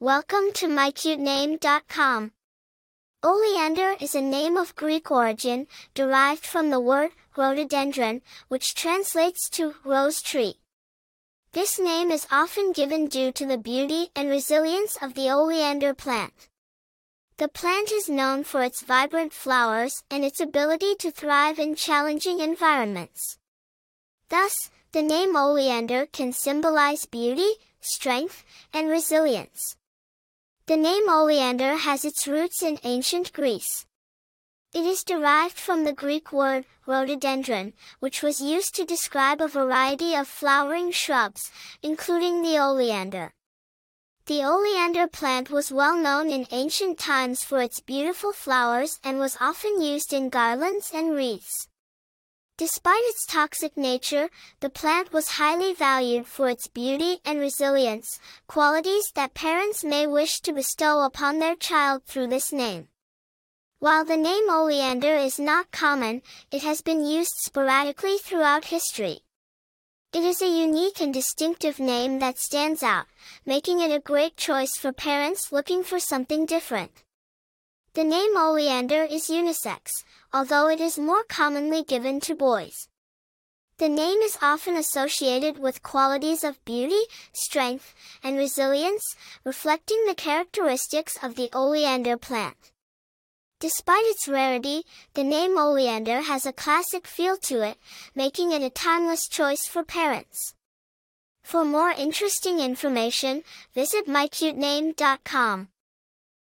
Welcome to mycutename.com. Oleander is a name of Greek origin, derived from the word rhododendron, which translates to rose tree. This name is often given due to the beauty and resilience of the oleander plant. The plant is known for its vibrant flowers and its ability to thrive in challenging environments. Thus, the name oleander can symbolize beauty, strength, and resilience. The name oleander has its roots in ancient Greece. It is derived from the Greek word rhododendron, which was used to describe a variety of flowering shrubs, including the oleander. The oleander plant was well known in ancient times for its beautiful flowers and was often used in garlands and wreaths. Despite its toxic nature, the plant was highly valued for its beauty and resilience, qualities that parents may wish to bestow upon their child through this name. While the name oleander is not common, it has been used sporadically throughout history. It is a unique and distinctive name that stands out, making it a great choice for parents looking for something different. The name oleander is unisex, although it is more commonly given to boys. The name is often associated with qualities of beauty, strength, and resilience, reflecting the characteristics of the oleander plant. Despite its rarity, the name oleander has a classic feel to it, making it a timeless choice for parents. For more interesting information, visit mycutename.com.